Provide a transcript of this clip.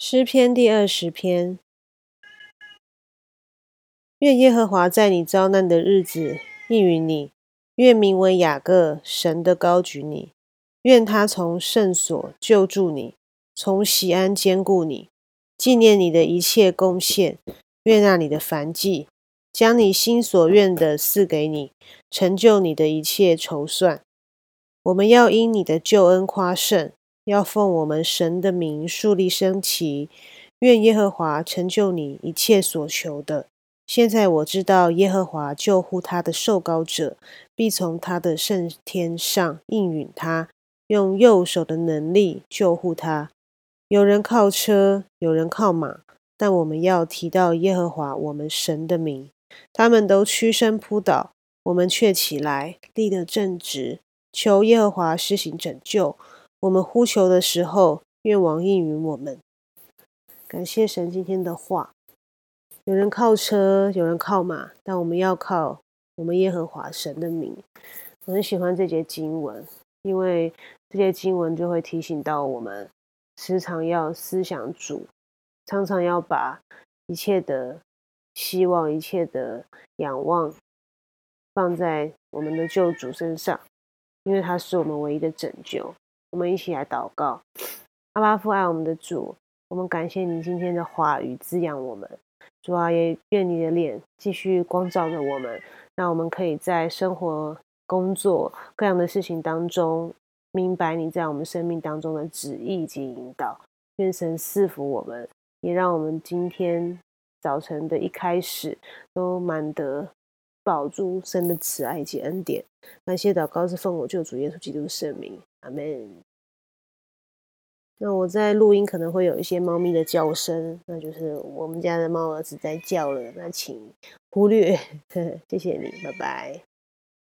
诗篇第二十篇，愿耶和华在你遭难的日子应允你；愿名为雅各神的高举你；愿他从圣所救助你，从喜安坚固你，纪念你的一切贡献；愿那你的凡祭，将你心所愿的赐给你，成就你的一切筹算。我们要因你的救恩夸胜。要奉我们神的名树立升旗，愿耶和华成就你一切所求的。现在我知道耶和华救护他的受膏者，必从他的圣天上应允他，用右手的能力救护他。有人靠车，有人靠马，但我们要提到耶和华我们神的名。他们都屈身扑倒，我们却起来立得正直，求耶和华施行拯救。我们呼求的时候，愿王应允我们。感谢神今天的话。有人靠车，有人靠马，但我们要靠我们耶和华神的名。我很喜欢这节经文，因为这节经文就会提醒到我们，时常要思想主，常常要把一切的希望、一切的仰望放在我们的救主身上，因为他是我们唯一的拯救。我们一起来祷告，阿巴父爱我们的主，我们感谢你今天的话语滋养我们。主啊，也愿你的脸继续光照着我们，让我们可以在生活、工作各样的事情当中，明白你在我们生命当中的旨意及引导。愿神赐福我们，也让我们今天早晨的一开始都满得宝珠神的慈爱及恩典。感谢祷告是奉我救主耶稣基督圣名。阿门。那我在录音可能会有一些猫咪的叫声，那就是我们家的猫儿子在叫了，那请忽略。谢谢你，拜拜。